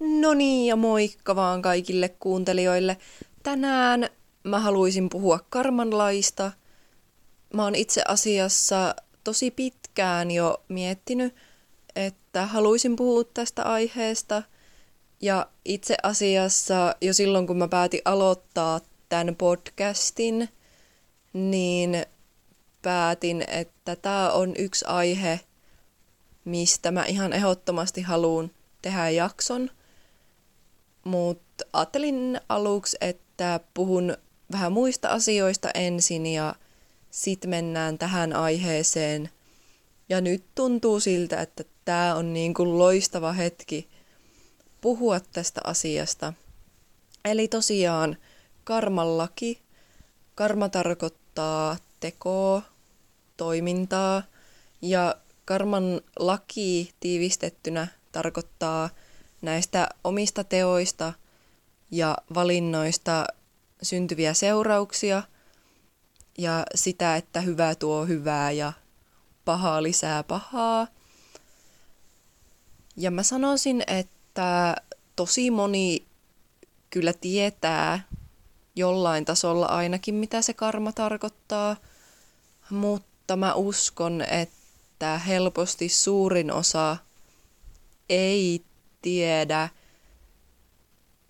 No niin, ja moikka vaan kaikille kuuntelijoille. Tänään mä haluaisin puhua karmanlaista. Mä oon itse asiassa tosi pitkään jo miettinyt, että haluaisin puhua tästä aiheesta. Ja itse asiassa jo silloin, kun mä päätin aloittaa tämän podcastin, niin päätin, että tämä on yksi aihe, mistä mä ihan ehdottomasti haluan tehdä jakson – mutta ajattelin aluksi, että puhun vähän muista asioista ensin ja sitten mennään tähän aiheeseen. Ja nyt tuntuu siltä, että tämä on niin kuin loistava hetki puhua tästä asiasta. Eli tosiaan karmallaki. Karma tarkoittaa tekoa, toimintaa ja karman laki tiivistettynä tarkoittaa – näistä omista teoista ja valinnoista syntyviä seurauksia ja sitä, että hyvä tuo hyvää ja pahaa lisää pahaa. Ja mä sanoisin, että tosi moni kyllä tietää jollain tasolla ainakin, mitä se karma tarkoittaa, mutta mä uskon, että helposti suurin osa ei tiedä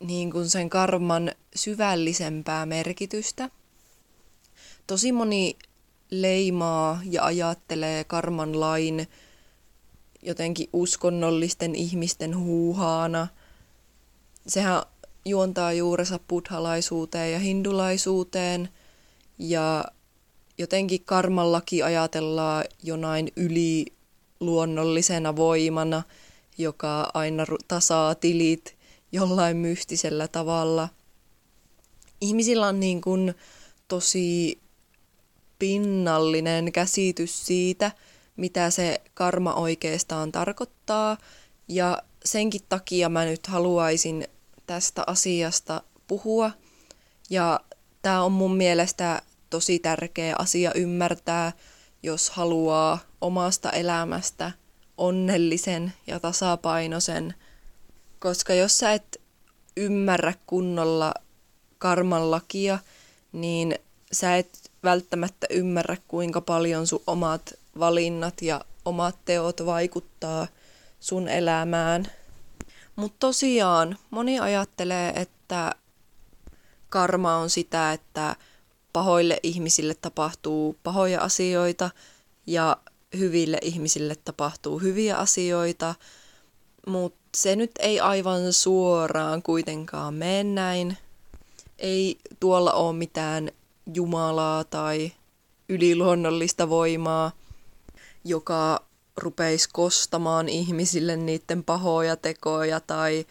niin kuin sen karman syvällisempää merkitystä. Tosi moni leimaa ja ajattelee karman lain jotenkin uskonnollisten ihmisten huuhaana. Sehän juontaa juurensa buddhalaisuuteen ja hindulaisuuteen ja jotenkin karmallakin ajatellaan jonain yliluonnollisena voimana – joka aina tasaa tilit jollain mystisellä tavalla. Ihmisillä on niin kuin tosi pinnallinen käsitys siitä, mitä se karma oikeastaan tarkoittaa. Ja senkin takia mä nyt haluaisin tästä asiasta puhua. Ja tämä on mun mielestä tosi tärkeä asia ymmärtää, jos haluaa omasta elämästä onnellisen ja tasapainoisen, koska jos sä et ymmärrä kunnolla karman lakia, niin sä et välttämättä ymmärrä, kuinka paljon sun omat valinnat ja omat teot vaikuttaa sun elämään. Mutta tosiaan, moni ajattelee, että karma on sitä, että pahoille ihmisille tapahtuu pahoja asioita ja hyville ihmisille tapahtuu hyviä asioita, mutta se nyt ei aivan suoraan kuitenkaan mene näin. Ei tuolla ole mitään Jumalaa tai yliluonnollista voimaa, joka rupeisi kostamaan ihmisille niiden pahoja tekoja tai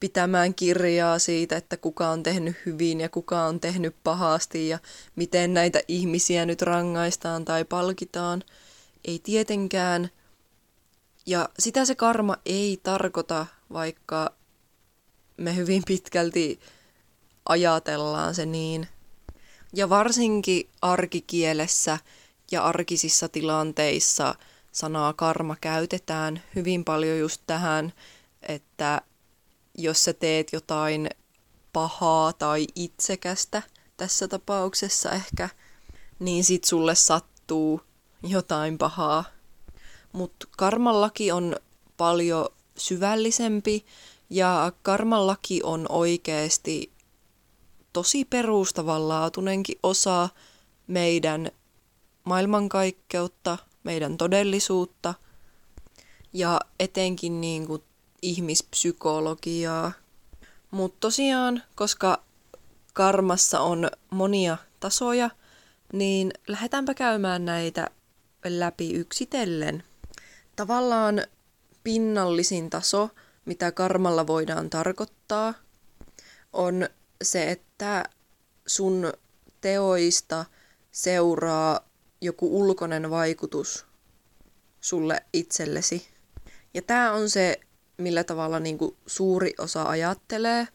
pitämään kirjaa siitä, että kuka on tehnyt hyvin ja kuka on tehnyt pahasti ja miten näitä ihmisiä nyt rangaistaan tai palkitaan – ei tietenkään. Ja sitä se karma ei tarkoita, vaikka me hyvin pitkälti ajatellaan se niin. Ja varsinkin arkikielessä ja arkisissa tilanteissa sanaa karma käytetään hyvin paljon just tähän, että jos sä teet jotain pahaa tai itsekästä tässä tapauksessa ehkä, niin sit sulle sattuu jotain pahaa. Mutta karmallaki on paljon syvällisempi ja karmallaki on oikeasti tosi perustavanlaatuinenkin osa meidän maailmankaikkeutta, meidän todellisuutta ja etenkin niin kuin ihmispsykologiaa. Mutta tosiaan, koska karmassa on monia tasoja, niin lähdetäänpä käymään näitä läpi yksitellen. Tavallaan pinnallisin taso, mitä karmalla voidaan tarkoittaa, on se, että sun teoista seuraa joku ulkoinen vaikutus sulle itsellesi. Ja tämä on se, millä tavalla niinku suuri osa ajattelee,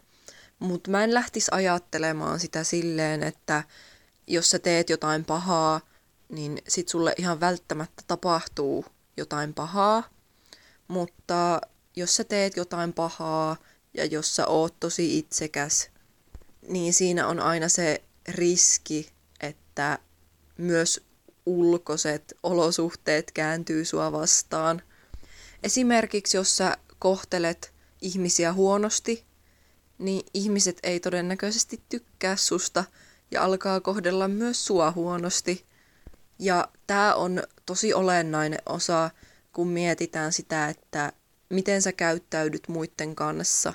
mutta mä en lähtisi ajattelemaan sitä silleen, että jos sä teet jotain pahaa, niin sit sulle ihan välttämättä tapahtuu jotain pahaa. Mutta jos sä teet jotain pahaa ja jos sä oot tosi itsekäs, niin siinä on aina se riski, että myös ulkoiset olosuhteet kääntyy sua vastaan. Esimerkiksi jos sä kohtelet ihmisiä huonosti, niin ihmiset ei todennäköisesti tykkää susta ja alkaa kohdella myös sua huonosti. Ja tämä on tosi olennainen osa, kun mietitään sitä, että miten sä käyttäydyt muiden kanssa.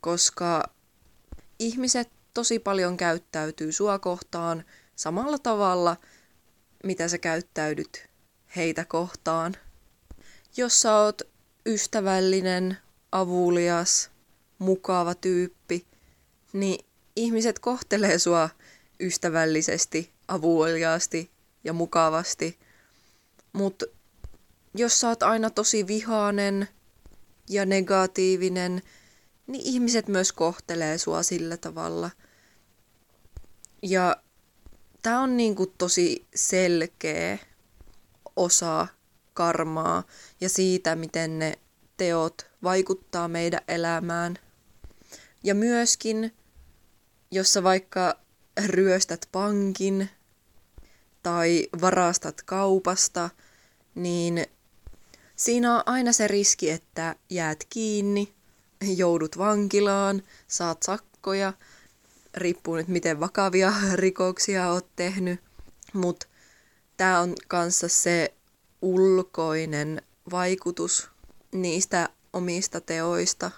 Koska ihmiset tosi paljon käyttäytyy sua kohtaan samalla tavalla, mitä sä käyttäydyt heitä kohtaan. Jos sä oot ystävällinen, avulias, mukava tyyppi, niin ihmiset kohtelee sua ystävällisesti, avuliaasti ja mukavasti. Mutta jos sä oot aina tosi vihainen ja negatiivinen, niin ihmiset myös kohtelee sua sillä tavalla. Ja tää on niinku tosi selkeä osa karmaa ja siitä, miten ne teot vaikuttaa meidän elämään. Ja myöskin, jos sä vaikka ryöstät pankin tai varastat kaupasta, niin siinä on aina se riski, että jäät kiinni, joudut vankilaan, saat sakkoja, riippuu nyt miten vakavia rikoksia oot tehnyt, mutta tämä on kanssa se ulkoinen vaikutus niistä omista teoista,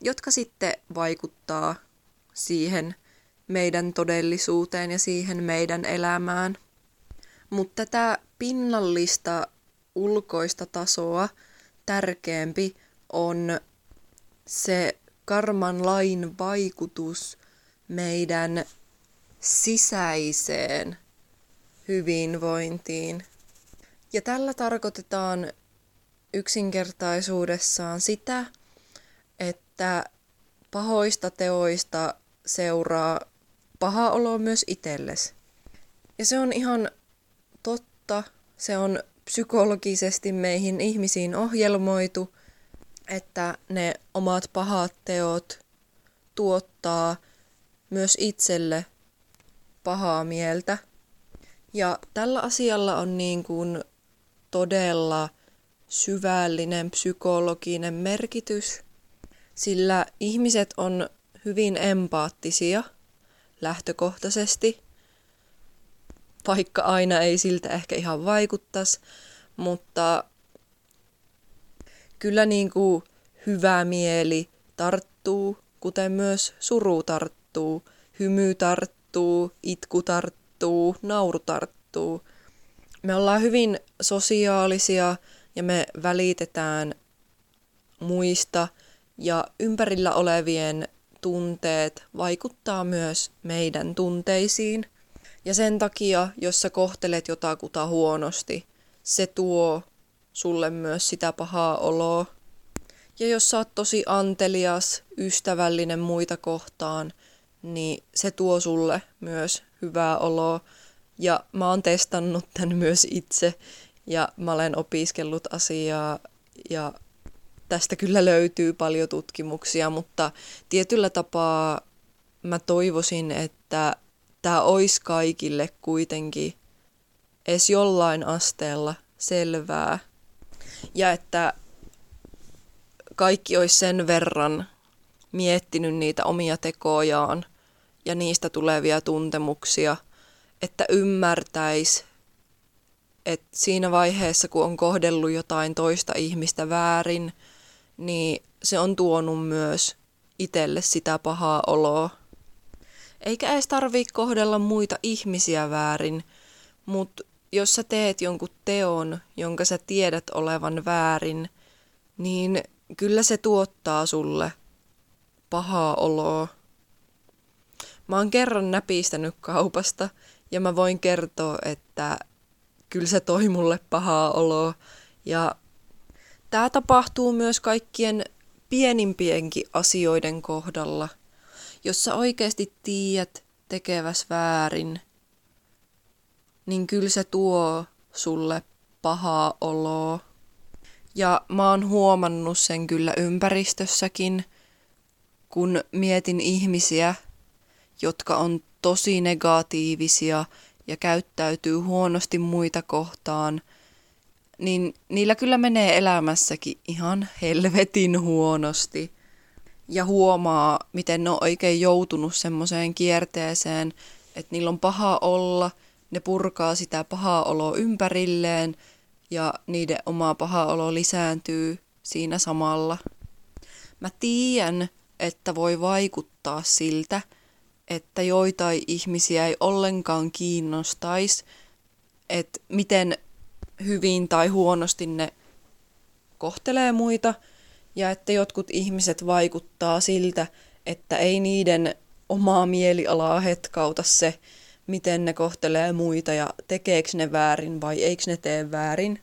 jotka sitten vaikuttaa siihen meidän todellisuuteen ja siihen meidän elämään. Mutta tätä pinnallista ulkoista tasoa tärkeämpi on se karman lain vaikutus meidän sisäiseen hyvinvointiin. Ja tällä tarkoitetaan yksinkertaisuudessaan sitä, että pahoista teoista seuraa paha olo myös itsellesi. Ja se on ihan totta, se on psykologisesti meihin ihmisiin ohjelmoitu, että ne omat pahat teot tuottaa myös itselle pahaa mieltä. Ja tällä asialla on niin kuin todella syvällinen psykologinen merkitys, sillä ihmiset on hyvin empaattisia lähtökohtaisesti, vaikka aina ei siltä ehkä ihan vaikuttaisi, mutta kyllä niin kuin hyvä mieli tarttuu, kuten myös suru tarttuu, hymy tarttuu, itku tarttuu, nauru tarttuu. Me ollaan hyvin sosiaalisia ja me välitetään muista ja ympärillä olevien tunteet vaikuttaa myös meidän tunteisiin. Ja sen takia, jos sä kohtelet jotakuta huonosti, se tuo sulle myös sitä pahaa oloa. Ja jos sä oot tosi antelias, ystävällinen muita kohtaan, niin se tuo sulle myös hyvää oloa. Ja mä oon testannut tämän myös itse ja mä olen opiskellut asiaa ja tästä kyllä löytyy paljon tutkimuksia, mutta tietyllä tapaa mä toivoisin, että tämä olisi kaikille kuitenkin edes jollain asteella selvää. Ja että kaikki olisi sen verran miettinyt niitä omia tekojaan ja niistä tulevia tuntemuksia, että ymmärtäisi, että siinä vaiheessa, kun on kohdellut jotain toista ihmistä väärin, niin se on tuonut myös itselle sitä pahaa oloa. Eikä edes tarvii kohdella muita ihmisiä väärin, mutta jos sä teet jonkun teon, jonka sä tiedät olevan väärin, niin kyllä se tuottaa sulle pahaa oloa. Mä oon kerran näpistänyt kaupasta ja mä voin kertoa, että kyllä se toi mulle pahaa oloa. Ja tämä tapahtuu myös kaikkien pienimpienkin asioiden kohdalla. Jos sä oikeasti tiedät tekeväs väärin, niin kyllä se tuo sulle pahaa oloa. Ja mä oon huomannut sen kyllä ympäristössäkin, kun mietin ihmisiä, jotka on tosi negatiivisia ja käyttäytyy huonosti muita kohtaan, niin niillä kyllä menee elämässäkin ihan helvetin huonosti. Ja huomaa, miten ne on oikein joutunut semmoiseen kierteeseen, että niillä on paha olla, ne purkaa sitä pahaa oloa ympärilleen ja niiden oma paha olo lisääntyy siinä samalla. Mä tiedän, että voi vaikuttaa siltä, että joitain ihmisiä ei ollenkaan kiinnostaisi, että miten hyvin tai huonosti ne kohtelee muita, ja että jotkut ihmiset vaikuttaa siltä, että ei niiden omaa mielialaa hetkauta se, miten ne kohtelee muita ja tekeekö ne väärin vai eikö ne tee väärin.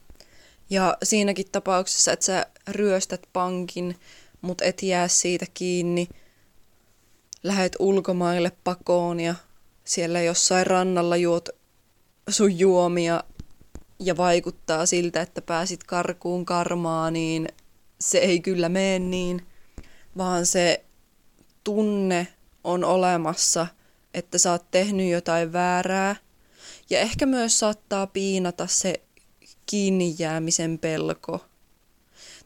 Ja siinäkin tapauksessa, että sä ryöstät pankin, mutta et jää siitä kiinni, lähet ulkomaille pakoon ja siellä jossain rannalla juot sun juomia ja vaikuttaa siltä, että pääsit karkuun karmaa, niin se ei kyllä mene niin, vaan se tunne on olemassa, että sä oot tehnyt jotain väärää. Ja ehkä myös saattaa piinata se kiinni jäämisen pelko.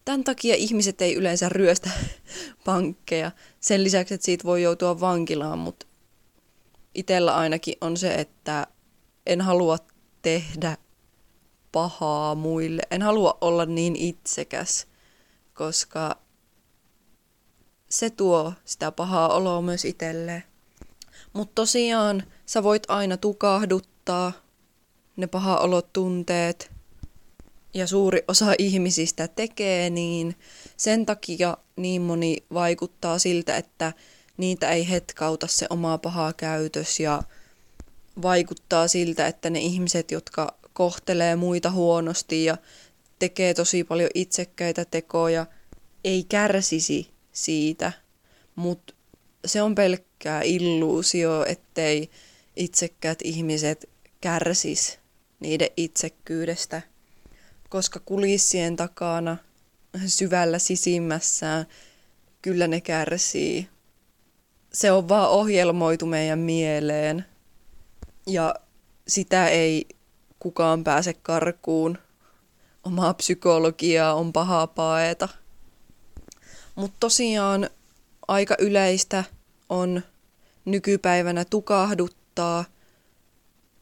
Tämän takia ihmiset ei yleensä ryöstä pankkeja. Sen lisäksi, että siitä voi joutua vankilaan, mutta itsellä ainakin on se, että en halua tehdä pahaa muille. En halua olla niin itsekäs, koska se tuo sitä pahaa oloa myös itselleen. Mutta tosiaan sä voit aina tukahduttaa ne paha olot tunteet ja suuri osa ihmisistä tekee niin. Sen takia niin moni vaikuttaa siltä, että niitä ei hetkauta se oma paha käytös ja vaikuttaa siltä, että ne ihmiset, jotka kohtelee muita huonosti ja tekee tosi paljon itsekkäitä tekoja, ei kärsisi siitä, mutta se on pelkkää illuusio, ettei itsekkäät ihmiset kärsis niiden itsekkyydestä, koska kulissien takana syvällä sisimmässään kyllä ne kärsii. Se on vaan ohjelmoitu meidän mieleen ja sitä ei kukaan pääse karkuun. Omaa psykologiaa on paha paeta. Mutta tosiaan aika yleistä on nykypäivänä tukahduttaa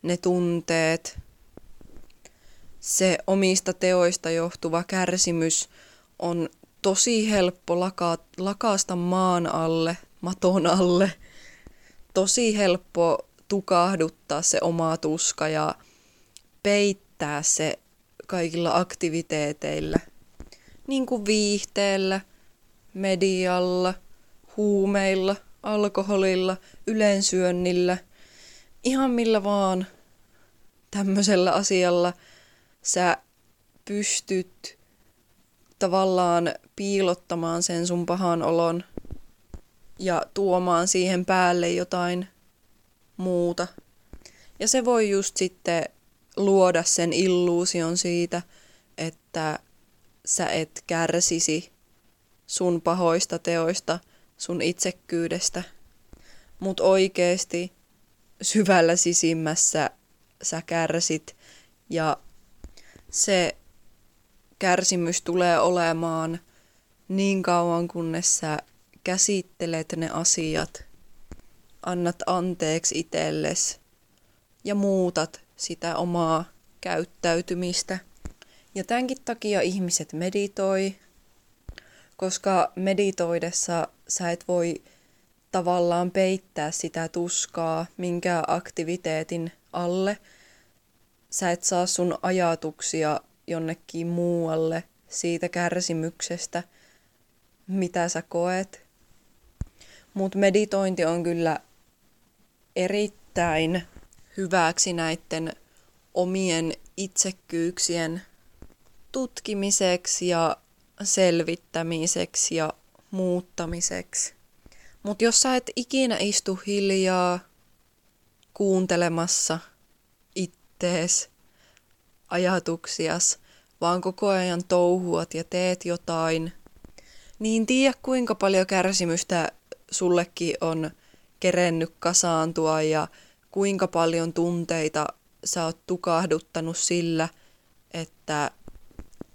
ne tunteet, se omista teoista johtuva kärsimys on tosi helppo laka- lakaasta maan alle, maton alle. Tosi helppo tukahduttaa se oma tuska ja peittää se kaikilla aktiviteeteilla, niin kuin viihteellä, medialla, huumeilla, alkoholilla, yleensyönnillä, ihan millä vaan tämmöisellä asialla sä pystyt tavallaan piilottamaan sen sun pahan olon ja tuomaan siihen päälle jotain muuta. Ja se voi just sitten luoda sen illuusion siitä, että sä et kärsisi sun pahoista teoista, sun itsekkyydestä. Mutta oikeesti syvällä sisimmässä sä kärsit ja se kärsimys tulee olemaan niin kauan, kunnes sä käsittelet ne asiat, annat anteeksi itsellesi ja muutat sitä omaa käyttäytymistä. Ja tämänkin takia ihmiset meditoi, koska meditoidessa sä et voi tavallaan peittää sitä tuskaa minkä aktiviteetin alle. Sä et saa sun ajatuksia jonnekin muualle siitä kärsimyksestä, mitä sä koet. Mutta meditointi on kyllä erittäin hyväksi näiden omien itsekkyyksien tutkimiseksi ja selvittämiseksi ja muuttamiseksi. Mutta jos sä et ikinä istu hiljaa kuuntelemassa ittees, ajatuksias, vaan koko ajan touhuat ja teet jotain, niin tiedä kuinka paljon kärsimystä sullekin on kerennyt kasaantua ja kuinka paljon tunteita sä oot tukahduttanut sillä, että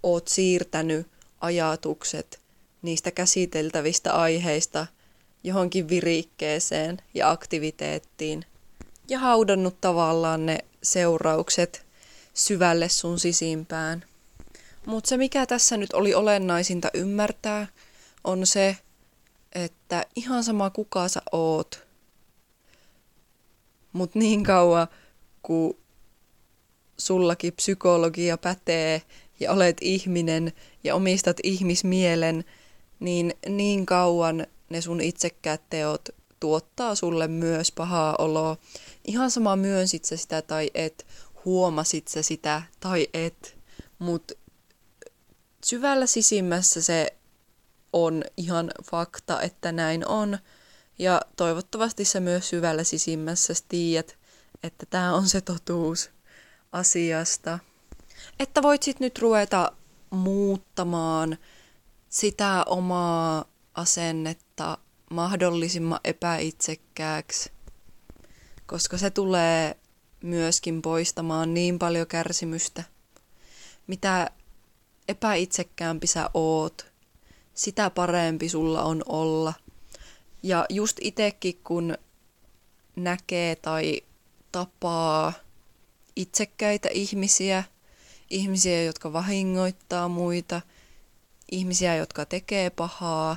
oot siirtänyt ajatukset niistä käsiteltävistä aiheista johonkin virikkeeseen ja aktiviteettiin ja haudannut tavallaan ne seuraukset syvälle sun sisimpään. Mutta se mikä tässä nyt oli olennaisinta ymmärtää on se, että ihan sama kuka sä oot, mutta niin kauan kun sullakin psykologia pätee ja olet ihminen ja omistat ihmismielen, niin niin kauan ne sun itsekkäät teot tuottaa sulle myös pahaa oloa. Ihan sama myönsit sä sitä tai et, huomasit sä sitä tai et, mutta syvällä sisimmässä se on ihan fakta, että näin on. Ja toivottavasti sä myös syvällä sisimmässä tiedät, että tämä on se totuus asiasta. Että voit sit nyt ruveta muuttamaan sitä omaa asennetta mahdollisimman epäitsekkääksi, koska se tulee myöskin poistamaan niin paljon kärsimystä. Mitä epäitsekkäämpi sä oot, sitä parempi sulla on olla. Ja just itekin kun näkee tai tapaa itsekkäitä ihmisiä, ihmisiä, jotka vahingoittaa muita, ihmisiä, jotka tekee pahaa,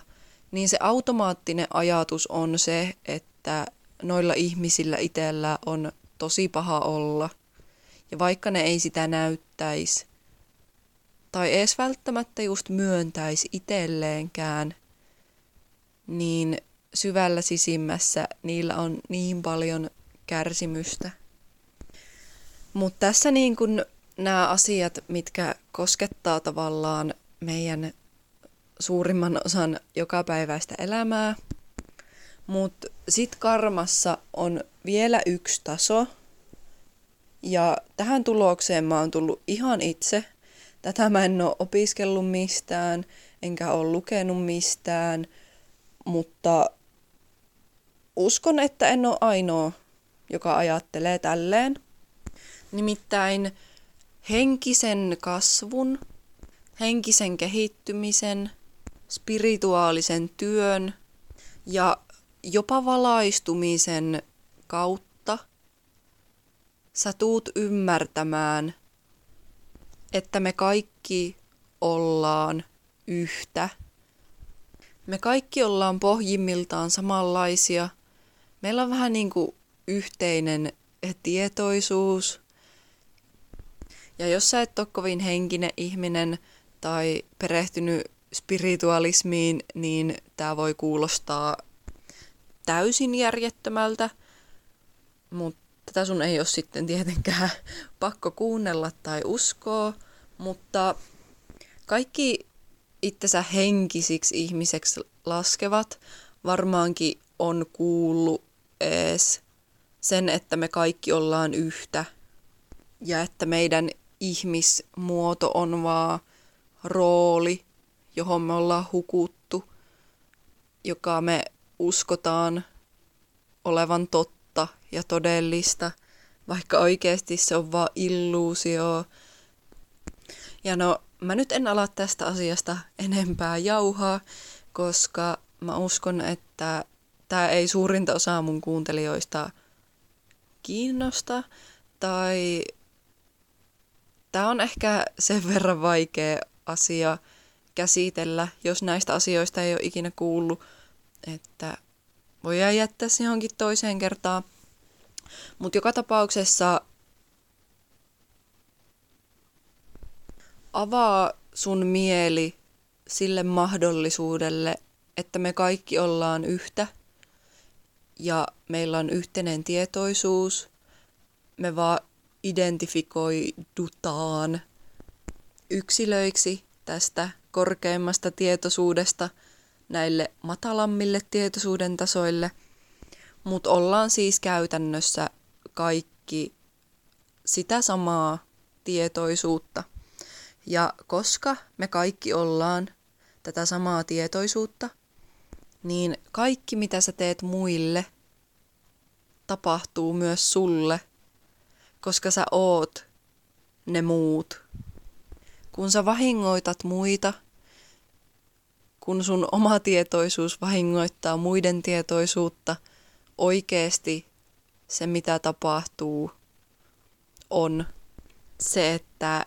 niin se automaattinen ajatus on se, että noilla ihmisillä itsellä on tosi paha olla. Ja vaikka ne ei sitä näyttäisi, tai edes välttämättä just myöntäisi itselleenkään, niin syvällä sisimmässä niillä on niin paljon kärsimystä. Mutta tässä niin kun nämä asiat, mitkä koskettaa tavallaan meidän suurimman osan jokapäiväistä elämää, mutta sitten karmassa on vielä yksi taso, ja tähän tulokseen mä oon tullut ihan itse. Tätä mä en ole opiskellut mistään, enkä ole lukenut mistään, mutta uskon, että en ole ainoa, joka ajattelee tälleen. Nimittäin henkisen kasvun, henkisen kehittymisen, spirituaalisen työn ja jopa valaistumisen kautta sä tuut ymmärtämään, että me kaikki ollaan yhtä. Me kaikki ollaan pohjimmiltaan samanlaisia. Meillä on vähän niin kuin yhteinen tietoisuus. Ja jos sä et ole kovin henkinen ihminen tai perehtynyt spiritualismiin, niin tämä voi kuulostaa täysin järjettömältä, mutta tätä sun ei ole sitten tietenkään pakko kuunnella tai uskoa, mutta kaikki itsensä henkisiksi ihmiseksi laskevat varmaankin on kuullut ees sen, että me kaikki ollaan yhtä ja että meidän ihmismuoto on vaan rooli, johon me ollaan hukuttu, joka me uskotaan olevan totta ja todellista, vaikka oikeasti se on vaan illuusio. Ja no, mä nyt en ala tästä asiasta enempää jauhaa, koska mä uskon, että tämä ei suurinta osaa mun kuuntelijoista kiinnosta, tai tämä on ehkä sen verran vaikea asia käsitellä, jos näistä asioista ei ole ikinä kuullut, että voi jättää se johonkin toiseen kertaan. Mutta joka tapauksessa avaa sun mieli sille mahdollisuudelle, että me kaikki ollaan yhtä ja meillä on yhteinen tietoisuus. Me vaan identifikoidutaan yksilöiksi tästä korkeimmasta tietoisuudesta näille matalammille tietoisuuden tasoille, mutta ollaan siis käytännössä kaikki sitä samaa tietoisuutta. Ja koska me kaikki ollaan tätä samaa tietoisuutta, niin kaikki mitä sä teet muille tapahtuu myös sulle, koska sä oot ne muut. Kun sä vahingoitat muita, kun sun oma tietoisuus vahingoittaa muiden tietoisuutta, oikeesti se mitä tapahtuu on se, että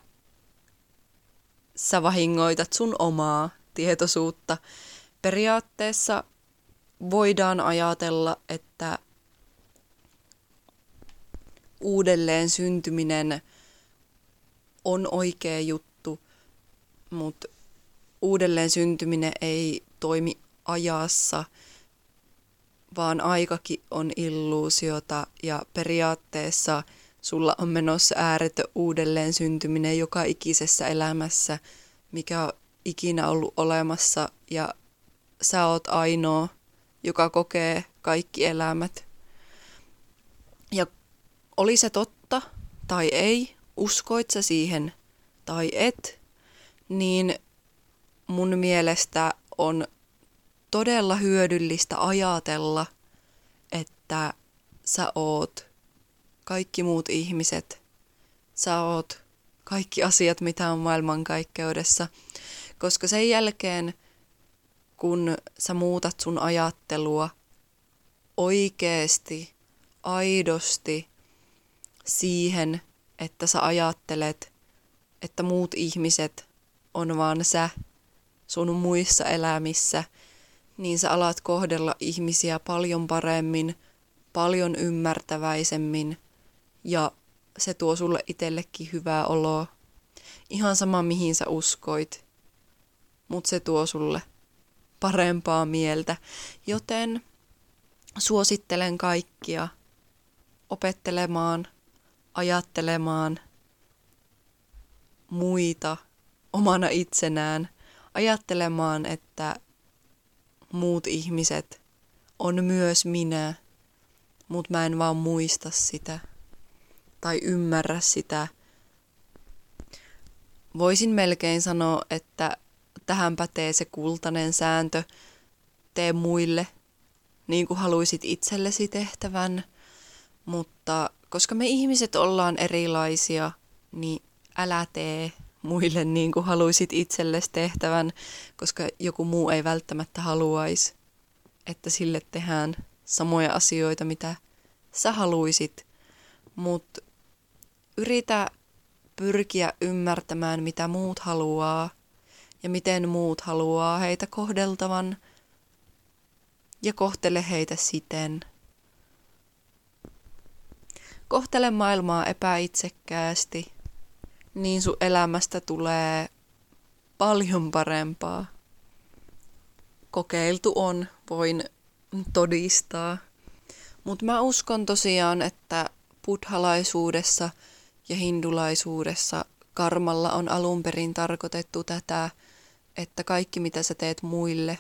sä vahingoitat sun omaa tietoisuutta. Periaatteessa voidaan ajatella, että uudelleen syntyminen on oikea juttu, mutta uudelleen syntyminen ei toimi ajassa, vaan aikakin on illuusiota ja periaatteessa sulla on menossa ääretön uudelleen syntyminen joka ikisessä elämässä, mikä on ikinä ollut olemassa ja sä oot ainoa, joka kokee kaikki elämät. Ja oli se totta tai ei, uskoit sä siihen tai et, niin mun mielestä on todella hyödyllistä ajatella, että sä oot kaikki muut ihmiset, sä oot kaikki asiat, mitä on maailmankaikkeudessa, koska sen jälkeen, kun sä muutat sun ajattelua oikeesti, aidosti siihen, että sä ajattelet, että muut ihmiset on vaan sä sun muissa elämissä, niin sä alat kohdella ihmisiä paljon paremmin, paljon ymmärtäväisemmin ja se tuo sulle itsellekin hyvää oloa. Ihan sama mihin sä uskoit, mutta se tuo sulle parempaa mieltä, joten suosittelen kaikkia opettelemaan, ajattelemaan muita omana itsenään, ajattelemaan, että muut ihmiset on myös minä, mutta mä en vaan muista sitä tai ymmärrä sitä. Voisin melkein sanoa, että tähän pätee se kultainen sääntö, tee muille niin kuin haluisit itsellesi tehtävän, mutta koska me ihmiset ollaan erilaisia, niin älä tee muille niin kuin haluisit itsellesi tehtävän, koska joku muu ei välttämättä haluaisi, että sille tehdään samoja asioita, mitä sä haluisit. Mutta yritä pyrkiä ymmärtämään, mitä muut haluaa ja miten muut haluaa heitä kohdeltavan ja kohtele heitä siten. Kohtele maailmaa epäitsekkäästi, niin sun elämästä tulee paljon parempaa. Kokeiltu on, voin todistaa. Mutta mä uskon tosiaan, että buddhalaisuudessa – ja hindulaisuudessa karmalla on alun perin tarkoitettu tätä, että kaikki mitä sä teet muille,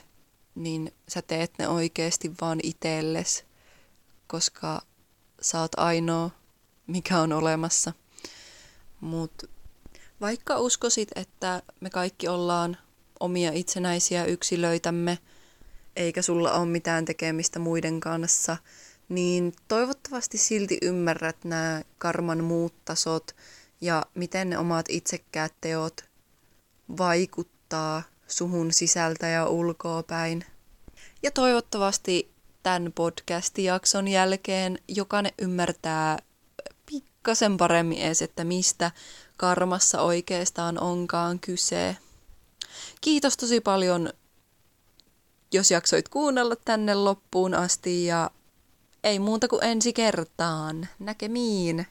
niin sä teet ne oikeasti vaan itelles, koska sä oot ainoa, mikä on olemassa. Mutta vaikka uskosit, että me kaikki ollaan omia itsenäisiä yksilöitämme, eikä sulla ole mitään tekemistä muiden kanssa – niin toivottavasti silti ymmärrät nämä karman muut tasot ja miten ne omat itsekkäät teot vaikuttaa suhun sisältä ja ulkoa päin. Ja toivottavasti tämän podcast-jakson jälkeen jokainen ymmärtää pikkasen paremmin edes, että mistä karmassa oikeastaan onkaan kyse. Kiitos tosi paljon, jos jaksoit kuunnella tänne loppuun asti ja ei muuta kuin ensi kertaan. Näkemiin.